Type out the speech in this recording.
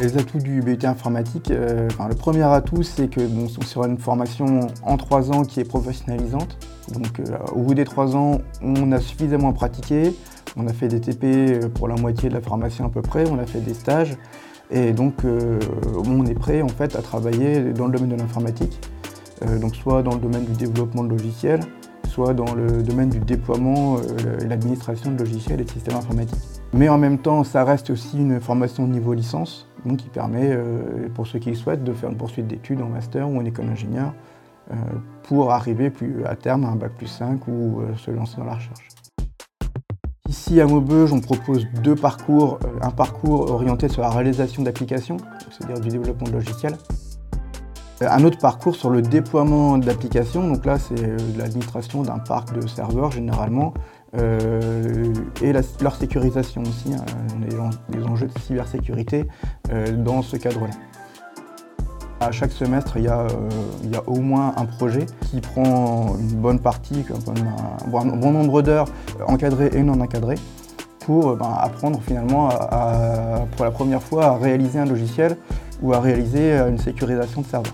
les atouts du BUT informatique, euh, le premier atout, c'est que bon, sur une formation en trois ans qui est professionnalisante. Donc, au bout des trois ans, on a suffisamment pratiqué. On a fait des TP pour la moitié de la formation à peu près. On a fait des stages. Et donc, on est prêt en fait à travailler dans le domaine de l'informatique. donc, soit dans le domaine du développement de logiciels, soit dans le domaine du déploiement l'administration de logiciels et de systèmes informatiques. Mais en même temps, ça reste aussi une formation niveau licence, donc qui permet, euh, pour ceux qui le souhaitent, de faire une poursuite d'études en master ou en école d'ingénieur euh, pour arriver à terme à un bac plus 5 ou euh, se lancer dans la recherche. Ici à Maubeuge, on propose deux parcours. Un parcours orienté sur la réalisation d'applications, c'est-à-dire du développement de logiciels, un autre parcours sur le déploiement d'applications, donc là c'est euh, l'administration d'un parc de serveurs généralement, euh, et leur sécurisation aussi, hein, les, enjeux de cybersécurité euh, dans ce cadre-là. À chaque semestre, il y, a, au moins un projet qui prend une bonne partie, un, bon nombre d'heures encadrées et non encadrées, pour ben, apprendre finalement pour la première fois à réaliser un logiciel ou à réaliser une sécurisation de serveurs.